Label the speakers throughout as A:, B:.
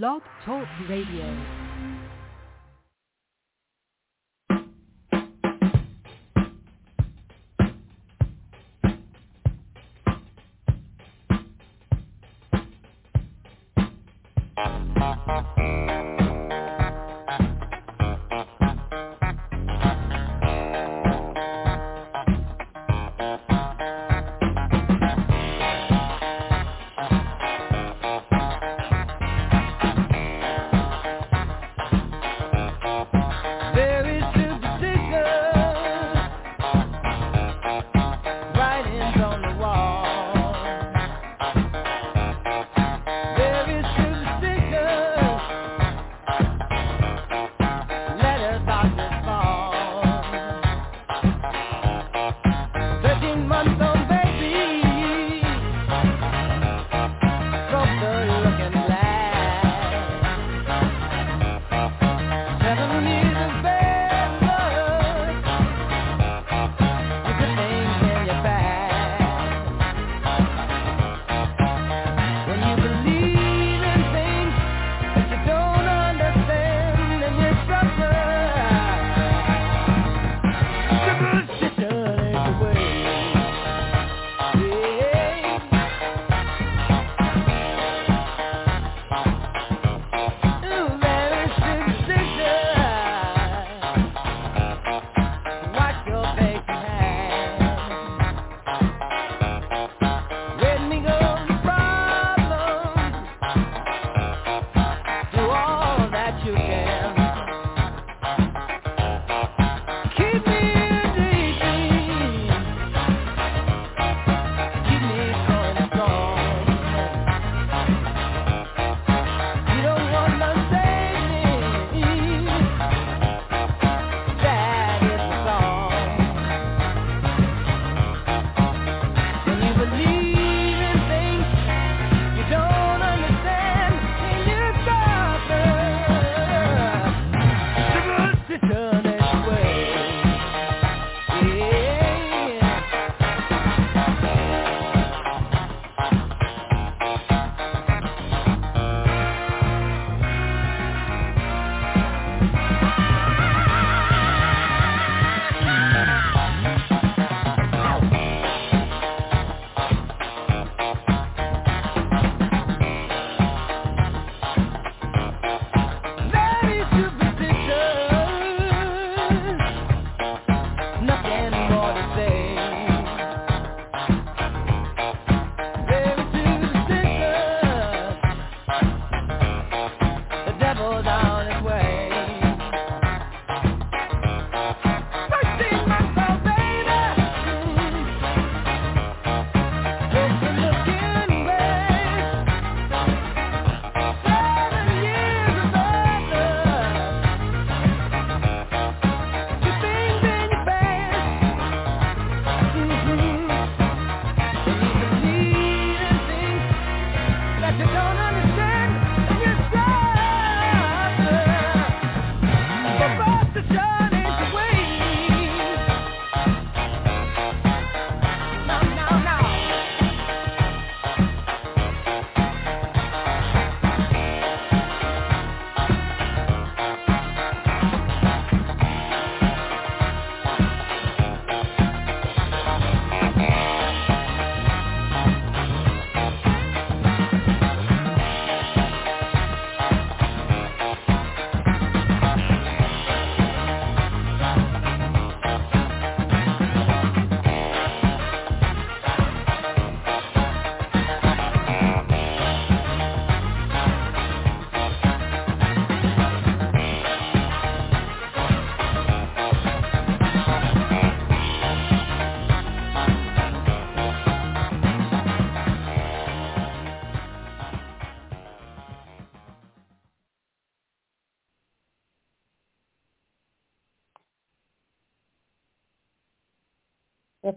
A: Blog Talk Radio.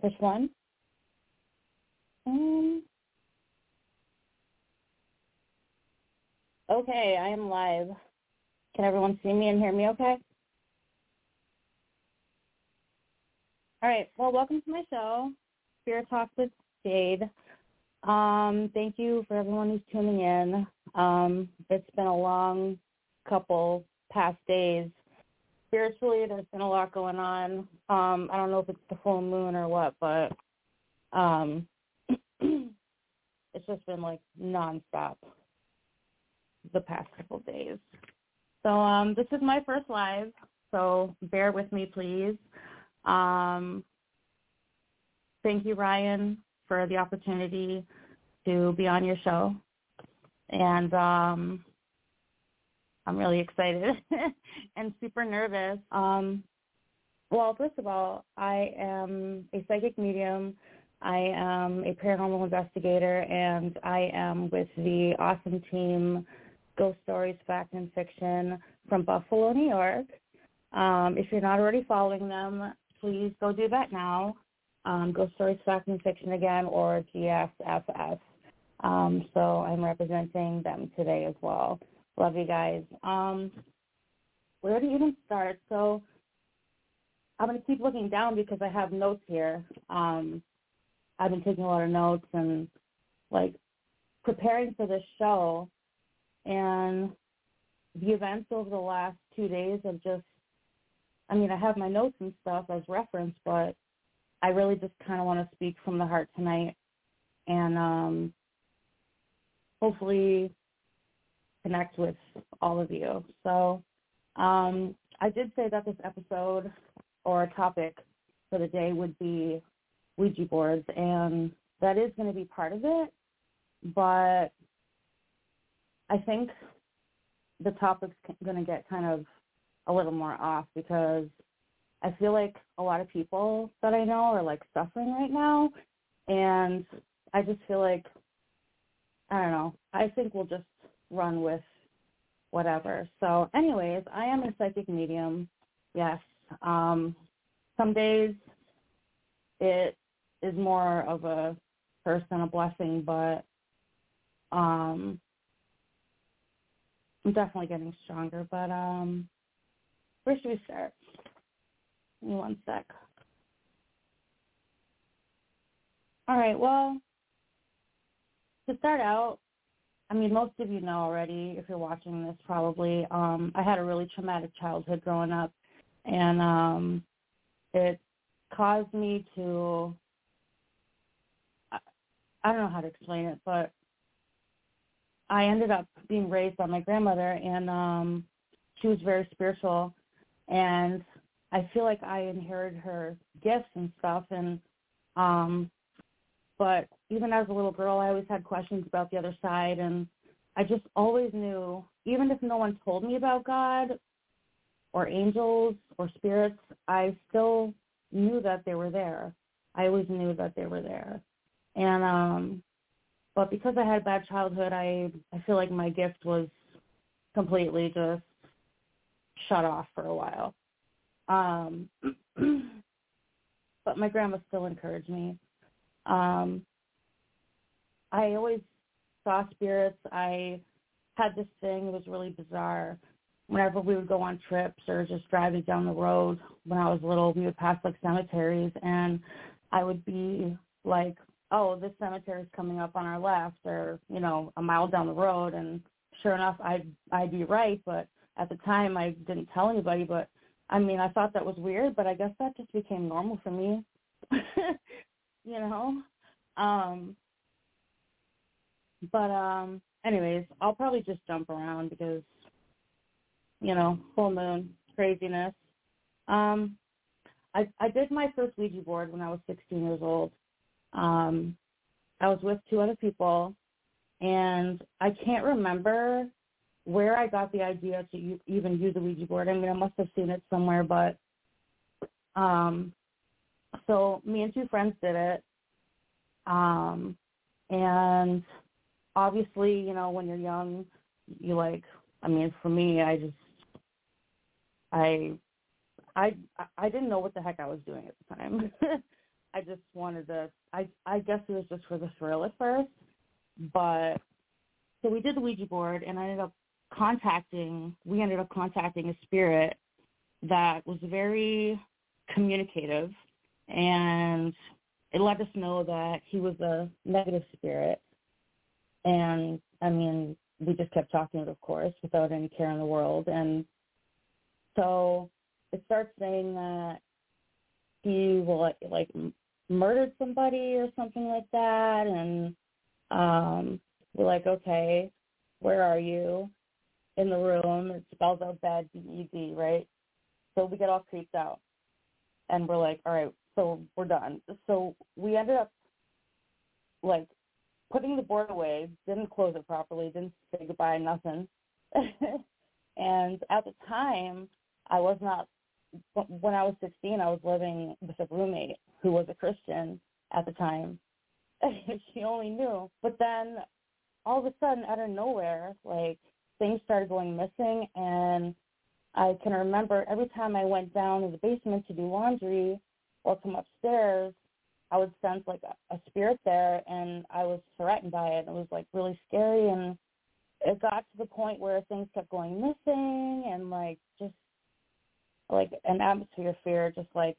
B: Which one? Um, okay, I am live. Can everyone see me and hear me okay? All right. Well, welcome to my show, Spirit Talk with Jade. Um, thank you for everyone who's tuning in. Um, it's been a long couple past days Spiritually, there's been a lot going on. Um, I don't know if it's the full moon or what, but um, it's just been like nonstop the past couple days. So um, this is my first live, so bear with me, please. Um, thank you, Ryan, for the opportunity to be on your show. And um, I'm really excited and super nervous. Um, well, first of all, I am a psychic medium. I am a paranormal investigator, and I am with the awesome team Ghost Stories, Fact and Fiction from Buffalo, New York. Um, if you're not already following them, please go do that now. Um, Ghost Stories, Fact and Fiction again, or GSFS. Um, so I'm representing them today as well. Love you guys. Um, where you even start? So I'm going to keep looking down because I have notes here. Um, I've been taking a lot of notes and like preparing for this show and the events over the last two days have just I mean, I have my notes and stuff as reference, but I really just kind of want to speak from the heart tonight and um, hopefully connect with all of you. So um, I did say that this episode or topic for the day would be Ouija boards, and that is going to be part of it. But I think the topic's going to get kind of a little more off because I feel like a lot of people that I know are like suffering right now, and I just feel like I don't know. I think we'll just run with whatever. So, anyways, I am a psychic medium. Yes. Um, some days it is more of a curse than a blessing, but um, I'm definitely getting stronger. But um, where should we start? Give me one sec. All right. Well, to start out, I mean, most of you know already if you're watching this probably. Um, I had a really traumatic childhood growing up, and um, it caused me to. I, I don't know how to explain it, but I ended up being raised by my grandmother, and um, she was very spiritual, and I feel like I inherited her gifts and stuff, and um, but even as a little girl, I always had questions about the other side, and I just always knew, even if no one told me about God or angels or spirits, I still knew that they were there. I always knew that they were there, and um, but because I had a bad childhood, I I feel like my gift was completely just shut off for a while. Um, but my grandma still encouraged me. Um, I always saw spirits. I had this thing. It was really bizarre. Whenever we would go on trips or just driving down the road when I was little, we would pass like cemeteries, and I would be like, "Oh, this cemetery is coming up on our left," or you know, a mile down the road, and sure enough, I'd I'd be right. But at the time, I didn't tell anybody. But I mean, I thought that was weird, but I guess that just became normal for me. you know. Um but um anyways, I'll probably just jump around because you know, full moon, craziness. Um I I did my first Ouija board when I was 16 years old. Um I was with two other people and I can't remember where I got the idea to even use a Ouija board. I mean, I must have seen it somewhere, but um, so me and two friends did it, um, and obviously, you know, when you're young, you like. I mean, for me, I just, I, I, I didn't know what the heck I was doing at the time. I just wanted to. I, I guess it was just for the thrill at first, but so we did the Ouija board, and I ended up contacting, we ended up contacting a spirit that was very communicative and it let us know that he was a negative spirit. And I mean, we just kept talking, of course, without any care in the world. And so it starts saying that he will like murdered somebody or something like that, and um, we're like, okay, where are you? In the room. It spells out bad B E D, right? So we get all creeped out, and we're like, all right, so we're done. So we ended up like putting the board away, didn't close it properly, didn't say goodbye, nothing. and at the time, I was not. When I was 16, I was living with a roommate who was a Christian at the time. she only knew. But then all of a sudden, out of nowhere, like things started going missing, and I can remember every time I went down to the basement to do laundry or come upstairs, I would sense like a, a spirit there, and I was threatened by it. It was like really scary, and it got to the point where things kept going missing, and like just like an atmosphere of fear just like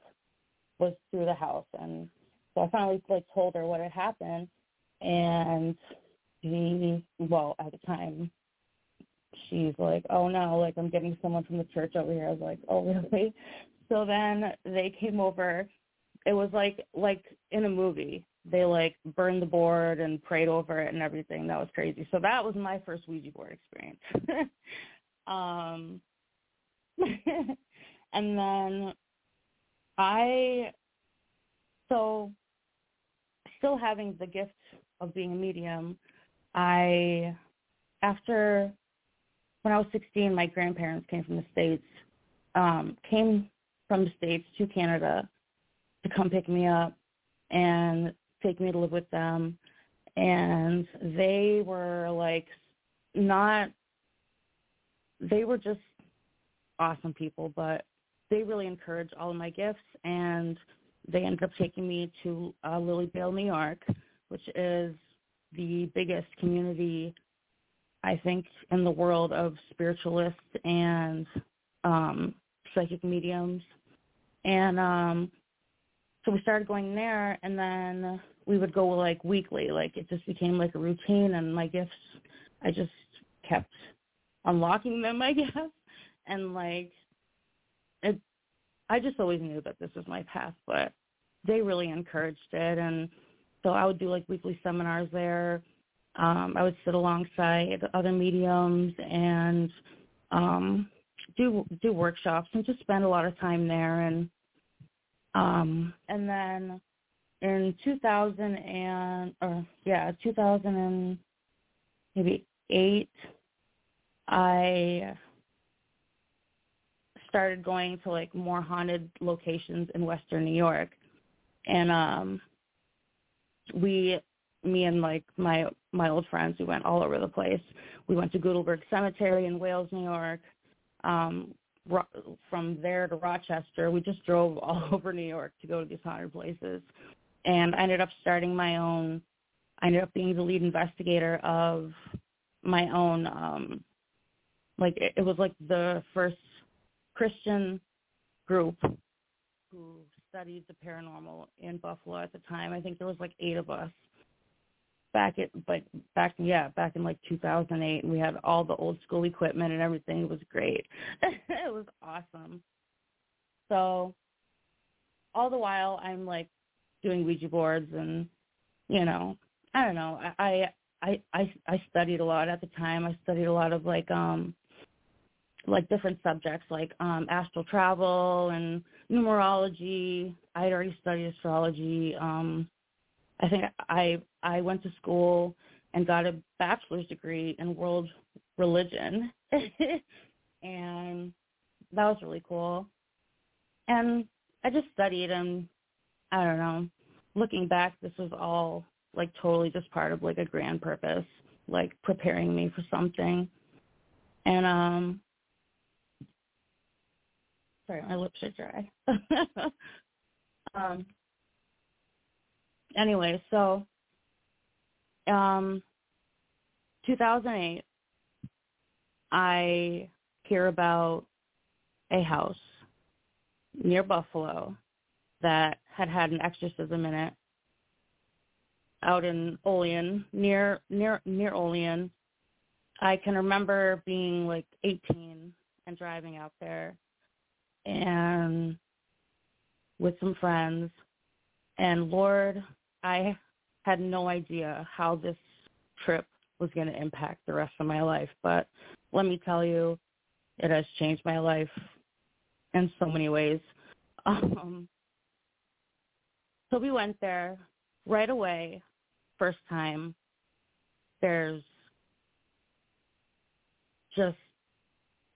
B: was through the house, and so I finally like told her what had happened, and she, well, at the time, she's like, "Oh no, like I'm getting someone from the church over here." I was like, "Oh really?" So then they came over it was like like in a movie. They like burned the board and prayed over it and everything. That was crazy. So that was my first Ouija board experience. um and then I so still having the gift of being a medium, I after when I was 16, my grandparents came from the states, um, came from the states to Canada to come pick me up and take me to live with them. And they were like not, they were just awesome people, but they really encouraged all of my gifts and they ended up taking me to uh, New York, which is the biggest community, I think, in the world of spiritualists and um, psychic mediums. And um, so we started going there and then we would go like weekly. Like it just became like a routine and my gifts i just kept unlocking them i guess. And like it i just always knew that this was my path but they really encouraged it. And so i would do like weekly seminars there. Um i would sit alongside other mediums and um do do workshops and just spend a lot of time there. And um, and then in 2000 and or yeah, 2000 and maybe eight, I started going to like more haunted locations in Western New York, and um, we, me and like my my old friends, we went all over the place. We went to Goodleberg Cemetery in Wales, New York. Um, from there to Rochester. We just drove all over New York to go to these haunted places, and I ended up starting my own. I ended up being the lead investigator of my own. um Like it, it was like the first Christian group who studied the paranormal in Buffalo at the time. I think there was like eight of us back at but back yeah back in like 2008 and we had all the old school equipment and everything it was great. It was awesome. So all the while i'm like doing ouija boards and you know i don't know i i i i studied a lot at the time. I studied a lot of like um like different subjects like um astral travel and numerology. I'd already studied astrology. Um I think I I went to school and got a bachelor's degree in world religion, and that was really cool. And I just studied, and I don't know. Looking back, this was all like totally just part of like a grand purpose, like preparing me for something. And um, sorry, my lips are dry. um, anyway, so um 2008 I hear about a house near Buffalo that had had an exorcism in it out in Olean, near near near Olean. I can remember being like 18 and driving out there and with some friends and Lord, I had no idea how this trip was going to impact the rest of my life, but let me tell you, it has changed my life in so many ways. Um, so we went there right away, first time. There's just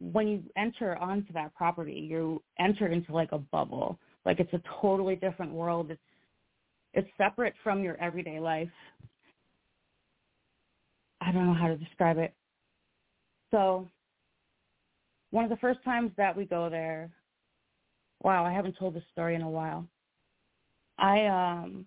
B: when you enter onto that property, you enter into like a bubble. Like it's a totally different world. It's it's separate from your everyday life. I don't know how to describe it. So one of the first times that we go there, wow, I haven't told this story in a while. I um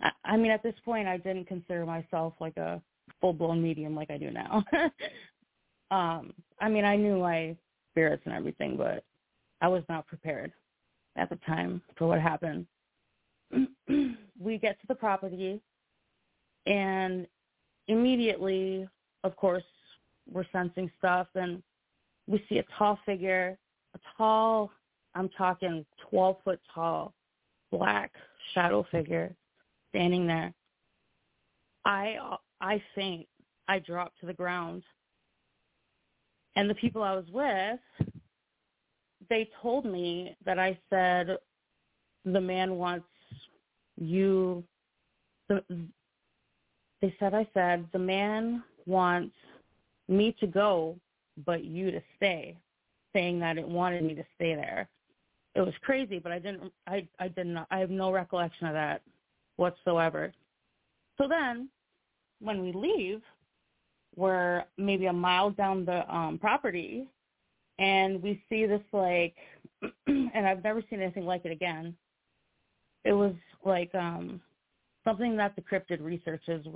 B: I, I mean at this point I didn't consider myself like a full blown medium like I do now. um I mean I knew my spirits and everything, but I was not prepared at the time for what happened. We get to the property and immediately of course we're sensing stuff and we see a tall figure, a tall I'm talking twelve foot tall, black shadow figure standing there. I I faint. I drop to the ground. And the people I was with, they told me that I said the man wants you the, they said I said the man wants me to go but you to stay saying that it wanted me to stay there. It was crazy but i didn't i i didn't i have no recollection of that whatsoever. So then when we leave we're maybe a mile down the um property and we see this like and i've never seen anything like it again. It was like um something that the cryptid researchers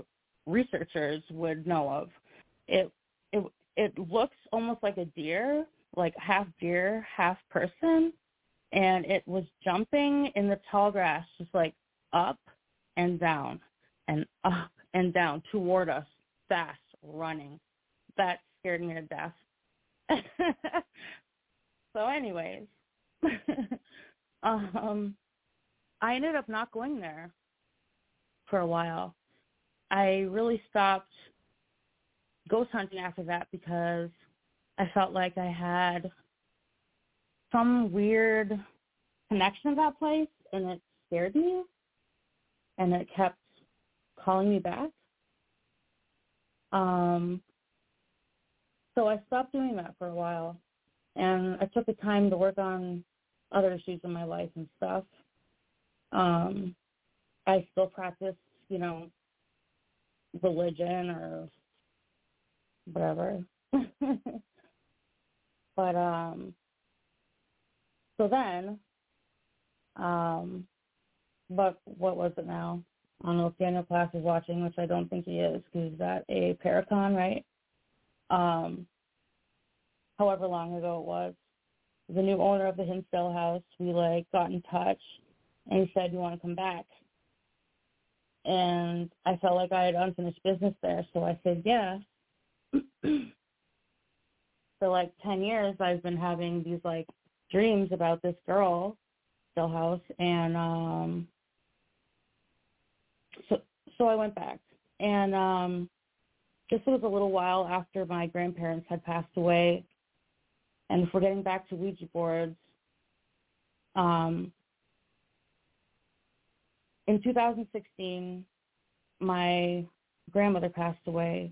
B: researchers would know of. It it it looks almost like a deer, like half deer, half person, and it was jumping in the tall grass, just like up and down and up and down toward us, fast running. That scared me to death. so, anyways, um, I ended up not going there for a while. I really stopped ghost hunting after that because I felt like I had some weird connection to that place and it scared me and it kept calling me back. Um so I stopped doing that for a while and I took the time to work on other issues in my life and stuff. Um I still practice, you know, religion or whatever. but um so then um but what was it now? I don't know if Daniel Klaes is watching, which I don't think he is because he's at a Paracon, right? Um however long ago it was. The new owner of the Hinsdale house, we like got in touch and he said, You want to come back? and I felt like I had unfinished business there, so I said yes. For like 10 years, I've been having these like dreams about this girl, Stillhouse, and um, so so I went back, and um, this was a little while after my grandparents had passed away, and if we're getting back to Ouija boards, um, in 2016, my grandmother passed away,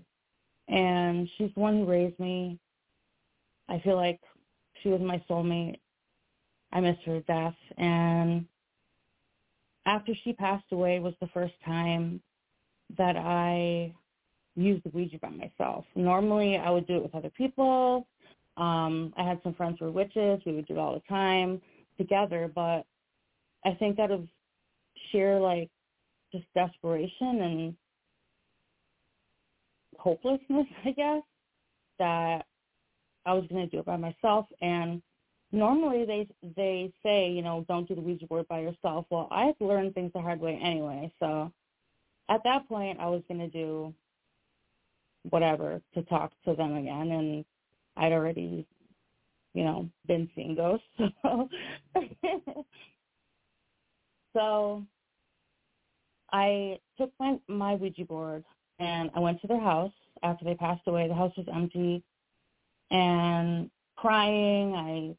B: and she's the one who raised me. I feel like she was my soulmate. I miss her death. And after she passed away was the first time that I used the Ouija by myself. Normally, I would do it with other people. Um, I had some friends who were witches. We would do it all the time together. But I think out of sheer like just desperation and hopelessness, I guess, that I was going to do it by myself. And normally they they say, you know, don't do the Ouija board by yourself. Well, I have learned things the hard way anyway, so at that point, I was going to do whatever to talk to them again, and I'd already, you know, been seeing ghosts. So, so I took my my Ouija board and I went to their house. After they passed away. The house was empty, and crying, I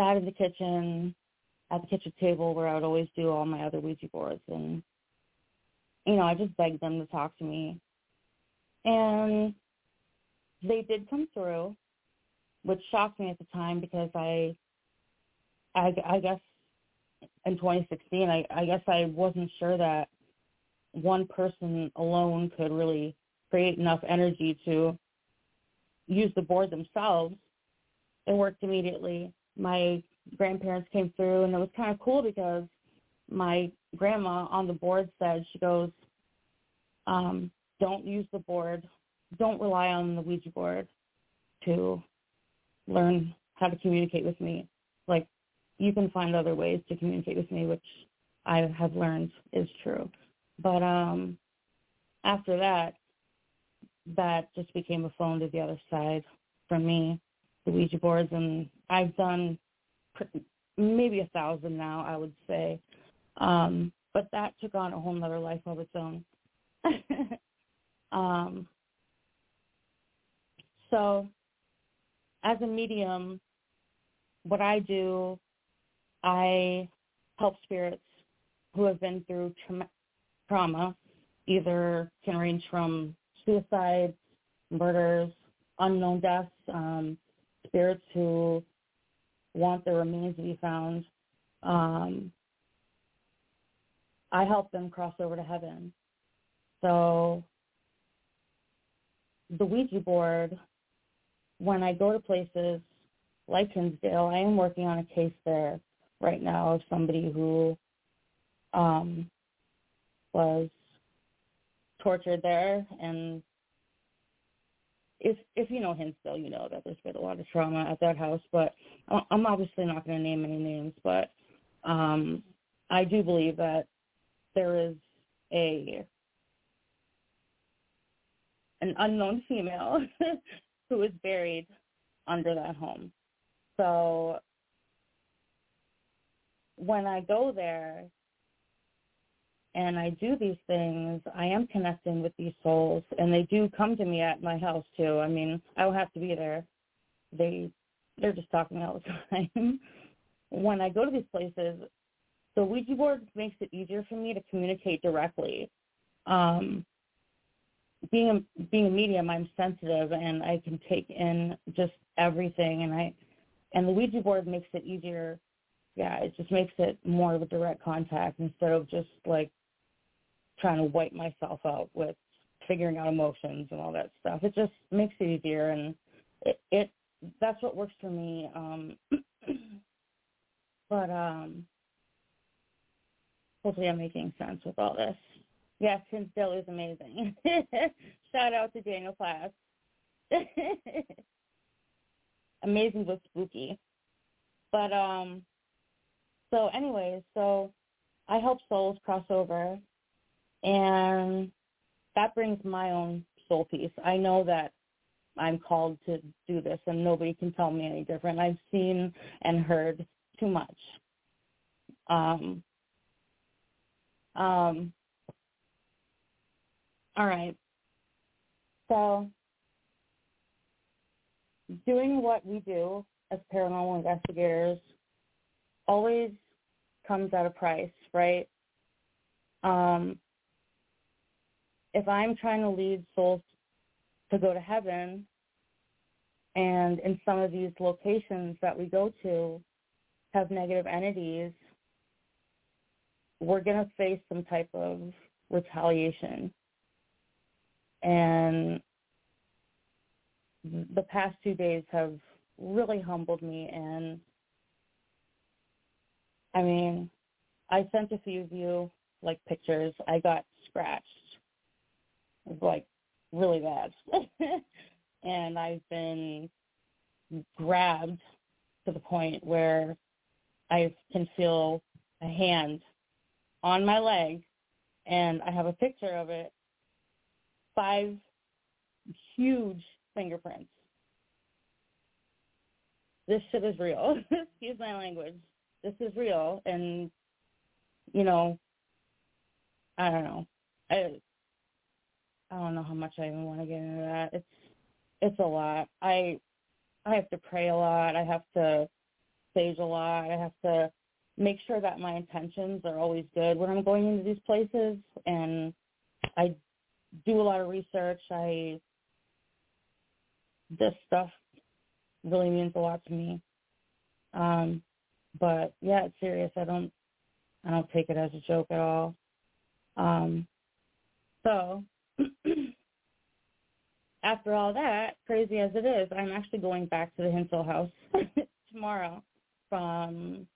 B: sat in the kitchen. At the kitchen table where I would always do all my other Ouija boards, and you know, I just begged them to talk to me, and they did come through, which shocked me at the time because I, I, I guess in 2016, I, I guess I wasn't sure that one person alone could really create enough energy to use the board themselves. It worked immediately. My grandparents came through, and it was kind of cool because my grandma on the board said, she goes, um, don't use the board, don't rely on the Ouija board to learn how to communicate with me. Like, you can find other ways to communicate with me, which I have learned is true. But um, after that, that just became a phone to the other side for me, the Ouija boards, and I've done maybe a thousand now, I would say. Um, but that took on a whole nother life of its own. um, so as a medium, what I do, I help spirits who have been through tra- trauma, either can range from suicides, murders, unknown deaths, um, spirits who want their remains to be found. Um, I help them cross over to heaven. So the Ouija board, when I go to places like Hinsdale, I am working on a case there right now of somebody who um, was tortured there and if if you know Hinsdale, you know that there's been a lot of trauma at that house. But I'm obviously not going to name any names, but um, I do believe that there is a an unknown female who is buried under that home. So when I go there, and I do these things, I am connecting with these souls, and they do come to me at my house too. I mean, I don't have to be there; they they're just talking all the time. when I go to these places, the Ouija board makes it easier for me to communicate directly. Um, being a being a medium, I'm sensitive, and I can take in just everything, and I and the Ouija board makes it easier yeah, it just makes it more of a direct contact instead of just like trying to wipe myself out with figuring out emotions and all that stuff. It just makes it easier, and it, it that's what works for me. Um, but um, hopefully, I'm making sense with all this. Yes, Hinsdale is amazing. Shout out to Daniel Klaes. amazing but spooky. But um, so anyways, so I help souls cross over and that brings my own soul peace. I know that I'm called to do this and nobody can tell me any different. I've seen and heard too much. Um, um, all right. So doing what we do as paranormal investigators always comes at a price, right? Um, if I'm trying to lead souls to go to heaven, and in some of these locations that we go to have negative entities, we're going to face some type of retaliation. And the past two days have really humbled me and I mean, I sent a few of you like pictures. I got scratched like really bad. and I've been grabbed to the point where I can feel a hand on my leg and I have a picture of it. Five huge fingerprints. This shit is real. Excuse my language. This is real, and you know, I don't know. I I don't know how much I even want to get into that. It's it's a lot. I I have to pray a lot. I have to sage a lot. I have to make sure that my intentions are always good when I'm going into these places and I do a lot of research. I this stuff really means a lot to me. Um but yeah, it's serious. I don't I don't take it as a joke at all. Um so after all that, crazy as it is, I'm actually going back to the Hinsdale house tomorrow from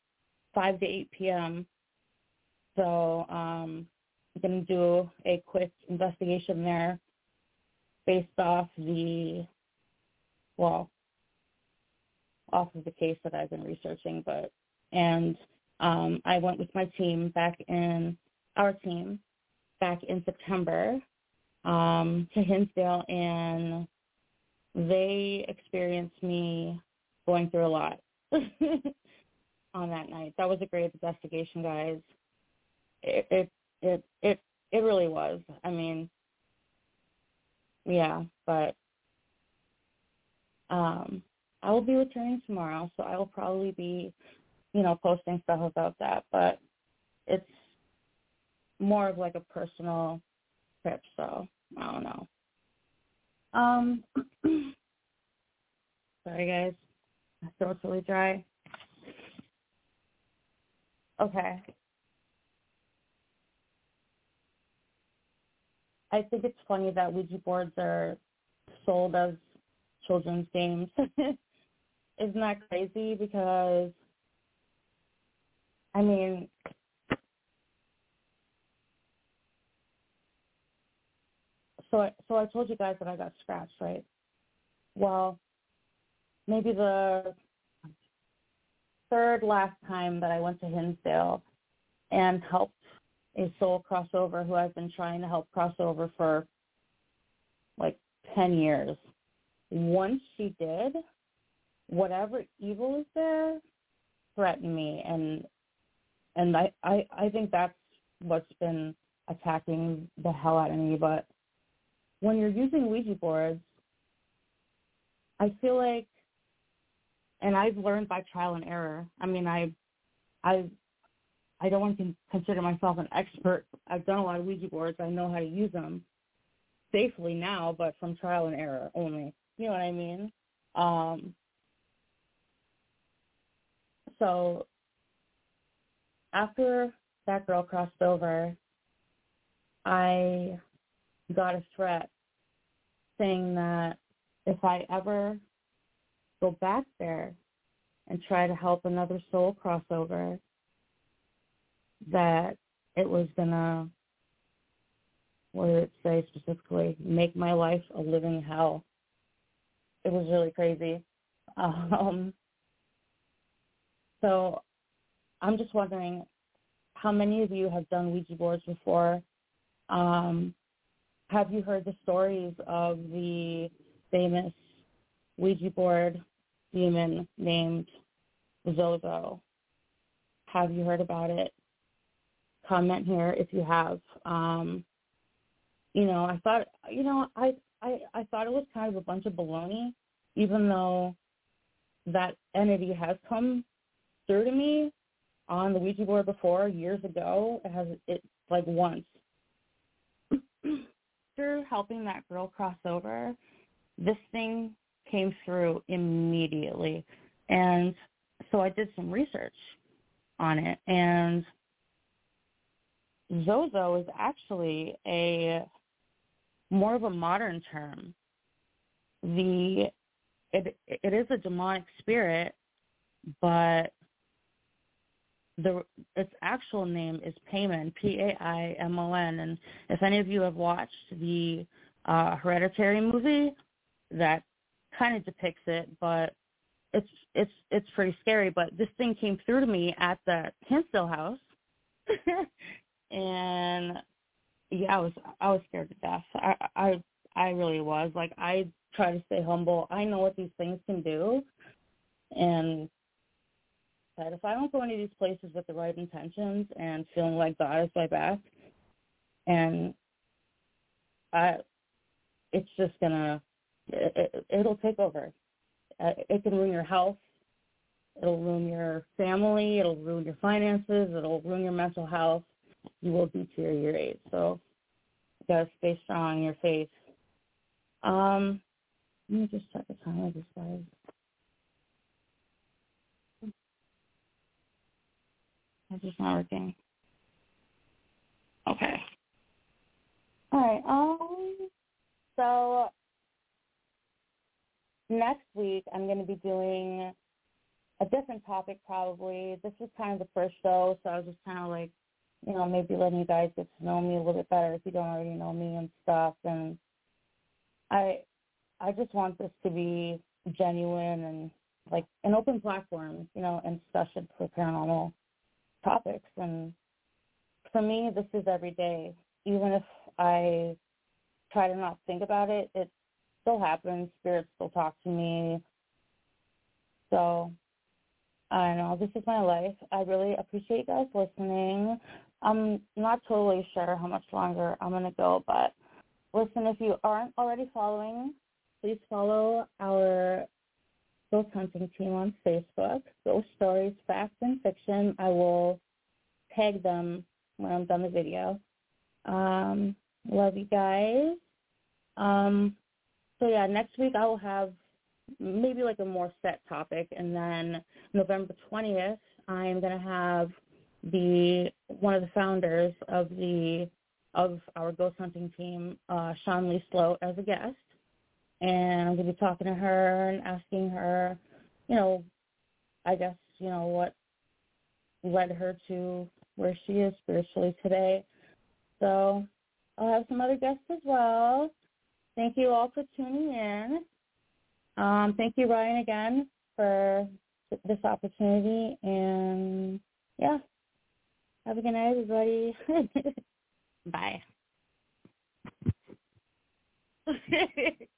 B: 5 to 8 p.m. So um, I'm going to do a quick investigation there based off the, well, off of the case that I've been researching. But and um, I went with my team back in our team back in September um, to Hinsdale, and they experienced me going through a lot on that night. That was a great investigation, guys. It it it it, it really was. I mean, yeah, but um, I will be returning tomorrow, so I will probably be, you know, posting stuff about that. But it's more of like a personal trip, so I don't know. Um, sorry guys, my throat's really dry. Okay. I think it's funny that Ouija boards are sold as children's games. Isn't that crazy? Because, I mean, so I, so I told you guys that I got scratched, right? Well, maybe the third last time that I went to Hinsdale and helped a soul crossover who I've been trying to help cross over for like 10 years. Once she did, whatever evil is there threatened me and and I, I, I think that's what's been attacking the hell out of me. But when you're using Ouija boards, I feel like and I've learned by trial and error. I mean, I, I, I don't want to consider myself an expert. I've done a lot of Ouija boards. I know how to use them safely now, but from trial and error only. You know what I mean? Um, so after that girl crossed over, I got a threat saying that if I ever go back there and try to help another soul cross over, that it was gonna what did it say specifically? Make my life a living hell. It was really crazy. Um, so I'm just wondering how many of you have done Ouija boards before? Um, have you heard the stories of the famous Ouija board demon named Zozo. Have you heard about it? Comment here if you have. Um, you know, I thought, you know, I, I, I thought it was kind of a bunch of baloney, even though that entity has come through to me on the Ouija board before years ago. It has it like once. After helping that girl cross over, this thing came through immediately. And so I did some research on it and Zozo is actually a more of a modern term. The it it is a demonic spirit, but the its actual name is Paimon, P A I M O N, and if any of you have watched the uh, Hereditary movie, that kind of depicts it, but it's it's it's pretty scary. But this thing came through to me at the Hinsdale house, and yeah, I was I was scared to death. I I I really was. Like I try to stay humble. I know what these things can do, and that if I don't go into these places with the right intentions and feeling like God is my back, and I, it's just gonna, it, it, it'll take over. Uh, it can ruin your health. It'll ruin your family. It'll ruin your finances. It'll ruin your mental health. You will deteriorate. So gotta stay strong in your faith. Um, let me just check the time of this guys. It's just not working. Okay. All right. Um. So next week I'm going to be doing a different topic probably. This was kind of the first show, so I was just kind of like, you know, maybe letting you guys get to know me a little bit better if you don't already know me and stuff. And I, I just want this to be genuine and like an open platform, you know, and discussion for paranormal topics. And for me, this is every day. Even if I try to not think about it, it still happens. Spirits still talk to me. So I don't know. This is my life. I really appreciate you guys listening. I'm not totally sure how much longer I'm going to go, but listen, if you aren't already following, please follow our Ghost Hunting team on Facebook, Ghost Stories, Facts, and Fiction. I will tag them when I'm done the video. Um, love you guys. Um, so yeah, next week I will have maybe like a more set topic, and then November 20th I'm gonna have the one of the founders of the of our ghost hunting team, uh, Sean Lee Sloat, as a guest, and I'm gonna be talking to her and asking her, you know, I guess you know what led her to where she is spiritually today. So I'll have some other guests as well. Thank you all for tuning in. Um, thank you, Ryan, again for this opportunity. And yeah, have a good night, everybody. Bye.